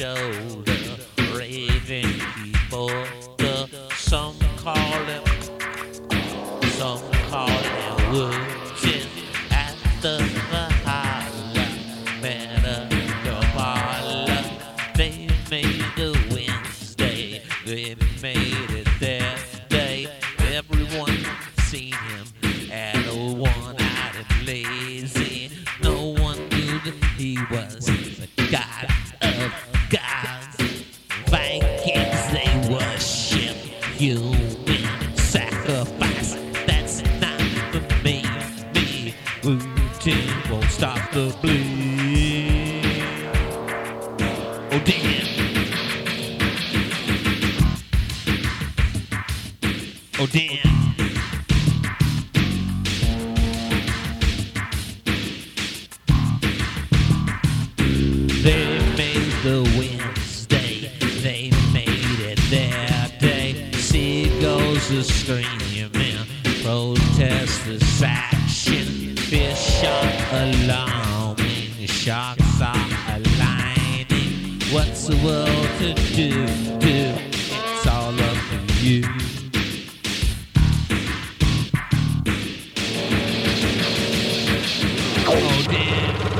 shoulder, raving people. The, some call him, some call him Woodson at the Mahala, better the Mahala. They made the Wednesday, they made it their day. Everyone seen him at a one-eyed lazy. No one knew that he was. The bleed. Oh, damn. Oh, damn. They made the Wednesday. They made it alarm. Sharks are aligning. What's the world to do? Do it's all up to you. Oh dear.